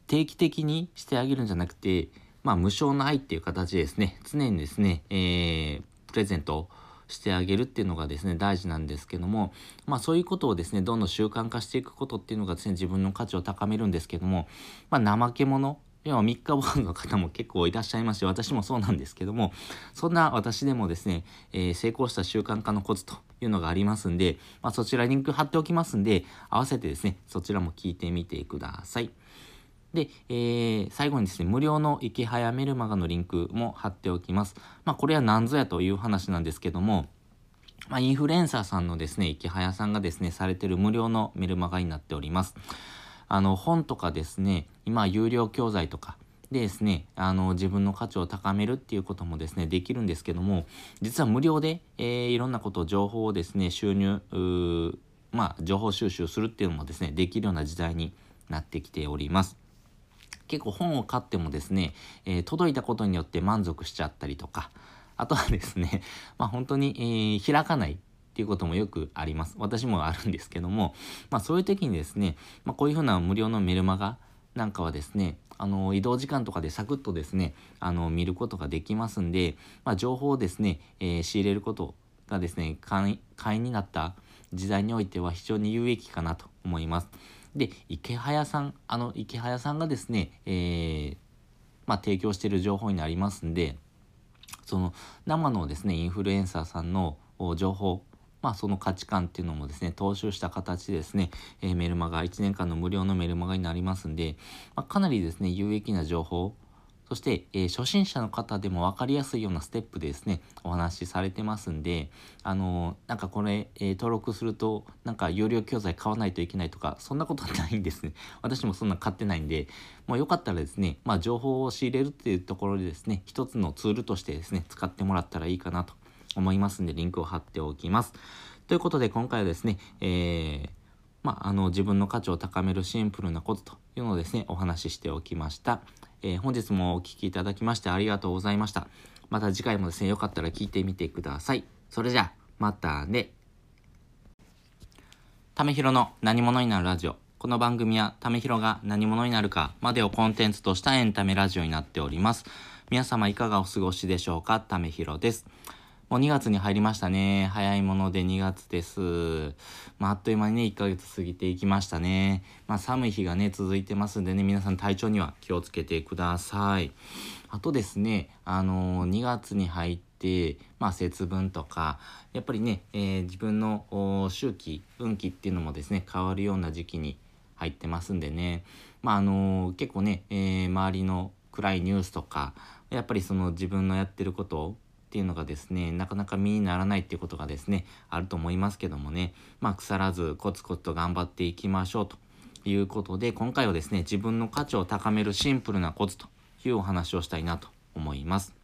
定期的にしてあげるんじゃなくて、まあ、無償の愛っていう形でですね、常にですね、えー、プレゼントしてあげるっていうのがですね、大事なんですけども、まあそういうことをですね、どんどん習慣化していくことっていうのがですね、自分の価値を高めるんですけども、まあ怠け者、要は三日坊主の方も結構いらっしゃいますし、私もそうなんですけども、そんな私でもですね、えー、成功した習慣化のコツというのがありますんで、まあ、そちらリンク貼っておきますんで、合わせてですね、そちらも聞いてみてください。で、えー、最後にですね、無料の池早メルマガのリンクも貼っておきます。まあ、これは何ぞやという話なんですけども、まあ、インフルエンサーさんのですね、池早さんがですね、されている無料のメルマガになっております。あの、本とかですね、今、有料教材とか、でですね、あの、自分の価値を高めるっていうこともですね、できるんですけども、実は無料で、えー、いろんなこと、情報をですね、収入、まあ、情報収集するっていうのもですね、できるような時代になってきております。結構本を買ってもですね、えー、届いたことによって満足しちゃったりとか、あとはですね、まあ本当に、えー、開かないっていうこともよくあります。私もあるんですけども、まあそういう時にですね、まあこういうふうな無料のメルマガなんかはですね、あの、移動時間とかでサクッとですね、あの、見ることができますんで、まあ情報をですね、えー、仕入れることがですね、会員になった時代においては非常に有益かなと思います。で、池早さん、あの、池早さんがですね、えー、まあ提供している情報になりますんで、その生のですね、インフルエンサーさんの情報、まあその価値観っていうのもですね、踏襲した形でですね、えー、メルマガ、1年間の無料のメルマガになりますんで、まあ、かなりですね、有益な情報、そして、えー、初心者の方でも分かりやすいようなステップでですね、お話しされてますんで、あのー、なんかこれ、えー、登録すると、なんか有料教材買わないといけないとか、そんなことないんですね。私もそんな買ってないんで、もうよかったらですね、まあ情報を仕入れるっていうところでですね、一つのツールとしてですね、使ってもらったらいいかなと思いますんで、リンクを貼っておきます。ということで、今回はですね、えー、まあ、あの、自分の価値を高めるシンプルなコツというのをですね、お話ししておきました。えー、本日もお聴きいただきましてありがとうございました。また次回もですね、よかったら聞いてみてください。それじゃあ、またね。ためひろの何者になるラジオ。この番組は、ためひろが何者になるかまでをコンテンツとしたエンタメラジオになっております。皆様いかがお過ごしでしょうか？ためひろです。もう2月に入りましたね。早いもので2月です。まあ、あっという間にね、1ヶ月過ぎていきましたね。まあ、寒い日がね、続いてますんでね、皆さん体調には気をつけてください。あとですね、あのー、2月に入って、まあ、節分とか、やっぱりね、えー、自分の周期、運気っていうのもですね、変わるような時期に入ってますんでね、まあ、あのー、結構ね、えー、周りの暗いニュースとか、やっぱりその自分のやってることっていうのがですね、なかなか身にならないっていうことがですね、あると思いますけどもね、まあ腐らずコツコツと頑張っていきましょうということで、今回はですね、自分の価値を高めるシンプルなコツというお話をしたいなと思います。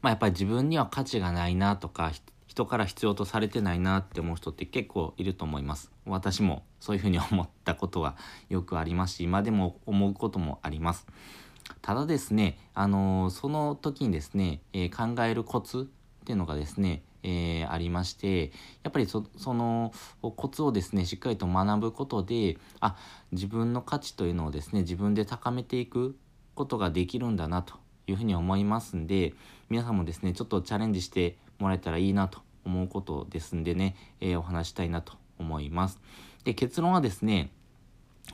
まあやっぱり自分には価値がないなとか、人から必要とされてないなって思う人って結構いると思います。私もそういうふうに思ったことはよくありますし、今でも思うこともあります。ただですね、あの、その時にですね、えー、考えるコツっていうのがですね、えー、ありまして、やっぱりそのコツをですね、しっかりと学ぶことで、あ、自分の価値というのをですね、自分で高めていくことができるんだなというふうに思いますんで、皆さんもですね、ちょっとチャレンジしてもらえたらいいなと思うことですんでね、えー、お話したいなと思います。で、結論はですね、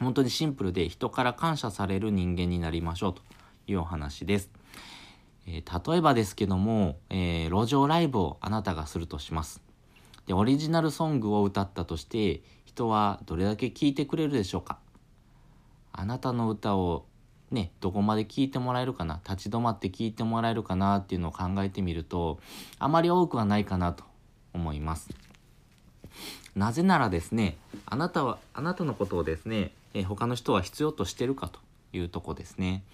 本当にシンプルで人から感謝される人間になりましょうというお話です。えー、例えばですけども、えー、路上ライブをあなたがするとします。で、オリジナルソングを歌ったとして、人はどれだけ聴いてくれるでしょうかあなたの歌をね、どこまで聴いてもらえるかな立ち止まって聴いてもらえるかなっていうのを考えてみると、あまり多くはないかなと思います。なぜならですね、あなたは、あなたのことをですね、えー、他の人は必要としてるかというとこですね。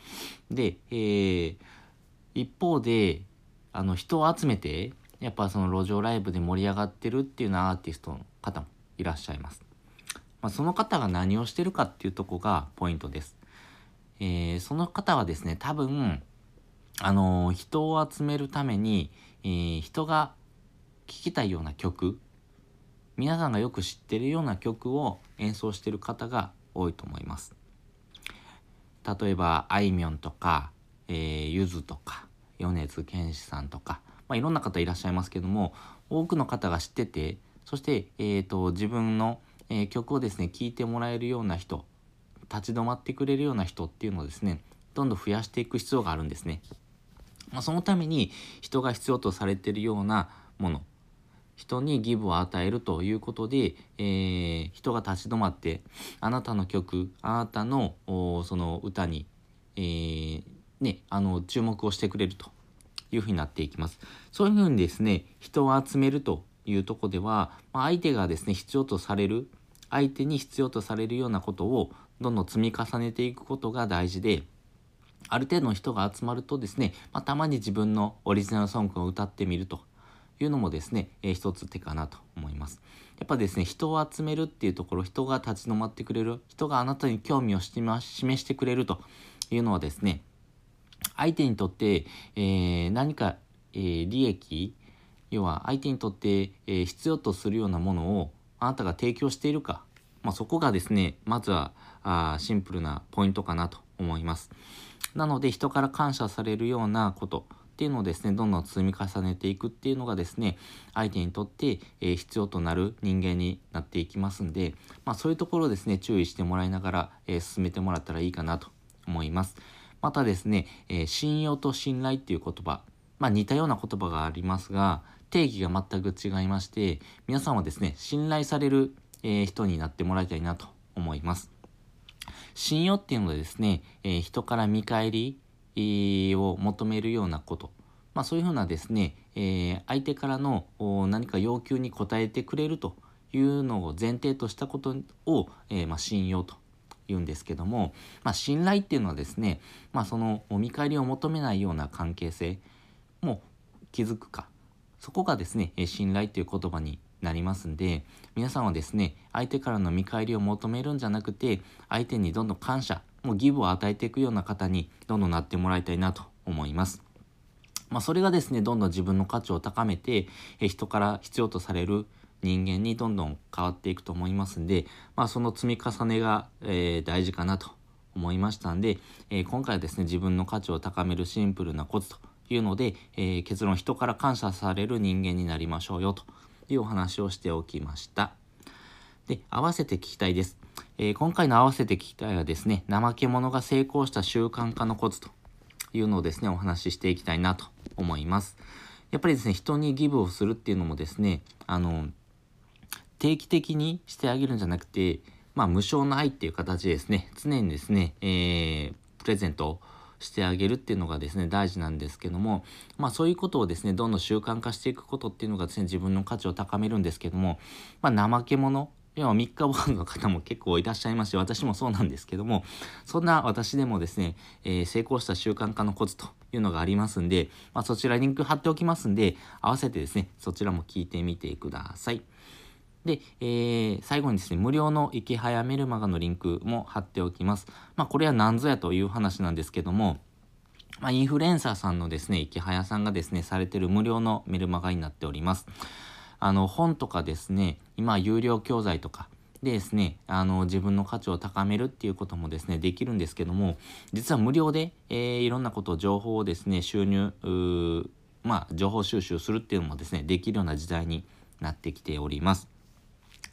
で、えー、一方で、あの、人を集めて、やっぱその路上ライブで盛り上がってるっていうようなアーティストの方もいらっしゃいます。まあ、その方が何をしてるかっていうとこがポイントです。えー、その方はですね、多分、あのー、人を集めるために、えー、人が聴きたいような曲、皆さんがよく知ってるような曲を演奏してる方が多いと思います。例えば、あいみょんとか、えー、ゆずとか、米津玄師さんとか、まあ、いろんな方いらっしゃいますけども、多くの方が知ってて、そして、え、ー、と、自分の、えー、曲をですね、聴いてもらえるような人、立ち止まってくれるような人っていうのをですね、どんどん増やしていく必要があるんですね。まあ、そのために人が必要とされてるようなもの、人にギブを与えるということで、えー、人が立ち止まってあなたの曲あなたのその歌に、えー、ね、あの注目をしてくれるというふうになっていきます。そういうふうにですね人を集めるというとこでは、まあ、相手がですね必要とされる相手に必要とされるようなことをどんどん積み重ねていくことが大事である程度の人が集まるとですね、まあ、たまに自分のオリジナルソングを歌ってみるというのもですね、えー、一つ手かなと思います。やっぱですね、人を集めるっていうところ、人が立ち止まってくれる、人があなたに興味を示してくれるというのはですね、相手にとって、えー、何か、えー、利益、要は相手にとって、え、必要とするようなものをあなたが提供しているか、まあ、そこがですね、まずはあシンプルなポイントかなと思います。なので人から感謝されるようなこと、っていうのをですね、どんどん積み重ねていくっていうのがですね、相手にとって、え、必要となる人間になっていきますんで、まあそういうところをですね、注意してもらいながら、え、進めてもらったらいいかなと思います。またですね、え、信用と信頼っていう言葉、まあ似たような言葉がありますが、定義が全く違いまして、皆さんはですね、信頼される、え人になってもらいたいなと思います。信用っていうのはですね、え人から見返り、を求めるようなこと、まあ、そういうふうなですね、えー、相手からの何か要求に応えてくれるというのを前提としたことを、えー、まあ、信用と言うんですけども、まあ、信頼っていうのはですね、まあ、その見返りを求めないような関係性も築くかそこがですね信頼という言葉になりますんで皆さんはですね相手からの見返りを求めるんじゃなくて相手にどんどん感謝もうギブを与えていくような方にどんどんなってもらいたいなと思います。まあ、それがですね、どんどん自分の価値を高めて、え人から必要とされる人間にどんどん変わっていくと思いますんで、まあ、その積み重ねが、えー、大事かなと思いましたんで、えー、今回はですね、自分の価値を高めるシンプルなコツというので、えー、結論人から感謝される人間になりましょうよというお話をしておきました。で、合わせて聞きたいです。えー、今回の合わせて聞きたいはですね、怠け者が成功した習慣化のコツというのをですね、お話ししていきたいなと思います。やっぱりですね、人にギブをするっていうのもですね、あの、定期的にしてあげるんじゃなくて、まあ、無償の愛っていう形でですね、常にですね、えー、プレゼントをしてあげるっていうのがですね、大事なんですけども、まあそういうことをですね、どんどん習慣化していくことっていうのがですね、自分の価値を高めるんですけども、まあ怠け者、要は3日坊の方も結構いらっしゃいますし、私もそうなんですけども、そんな私でもですね、えー、成功した習慣化のコツというのがありますんで、まあ、そちらリンク貼っておきますんで、合わせてですね、そちらも聞いてみてください。で、えー、最後にですね、無料の池早メルマガのリンクも貼っておきます。まあ、これは何ぞやという話なんですけども、まあ、インフルエンサーさんのですね、池早さんがですね、されてる無料のメルマガになっております。あの、本とかですね、今、有料教材とか、でですね、あの、自分の価値を高めるっていうこともですね、できるんですけども、実は無料で、えー、いろんなこと、情報をですね、収入、まあ、情報収集するっていうのもですね、できるような時代になってきております。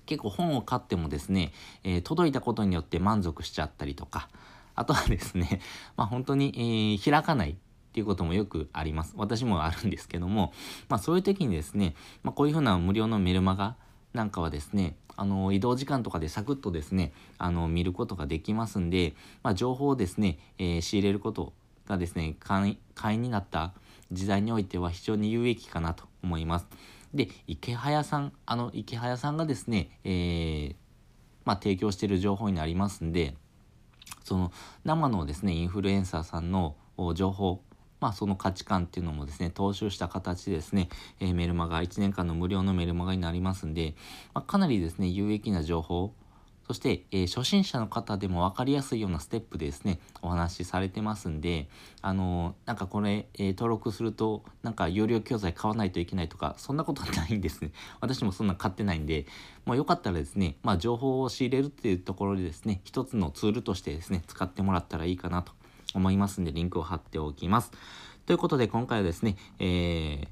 結構本を買ってもですね、えー、届いたことによって満足しちゃったりとか、あとはですね、まあ本当に、えー、開かないていうこともよくあります。私もあるんですけども、まあそういう時にですね、まあこういうふうな無料のメルマガなんかはですね、あの、移動時間とかでサクッとですね、あの、見ることができますんで、まあ情報をですね、えー、仕入れることがですね、会員になった時代においては非常に有益かなと思います。で、池早さん、あの、池早さんがですね、えー、まあ提供している情報になりますんで、その生のですね、インフルエンサーさんの情報まあ、その価値観っていうのもですね、踏襲した形でですね、えー、メルマガ、1年間の無料のメルマガになりますんで、まあ、かなりですね、有益な情報、そして、えー、初心者の方でも分かりやすいようなステップでですね、お話しされてますんで、あのー、なんかこれ、えー、登録すると、なんか有料教材買わないといけないとか、そんなことないんですね。私もそんな買ってないんで、もうよかったらですね、まあ情報を仕入れるっていうところでですね、一つのツールとしてですね、使ってもらったらいいかなと思いますんで、リンクを貼っておきます。ということで、今回はですね、えー、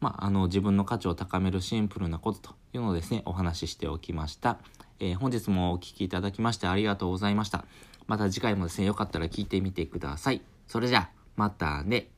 まあ、あの、自分の価値を高めるシンプルなことというのをですね、お話ししておきました。えー、本日もお聴きいただきましてありがとうございました。また次回もですね、よかったら聞いてみてください。それじゃあ、またね。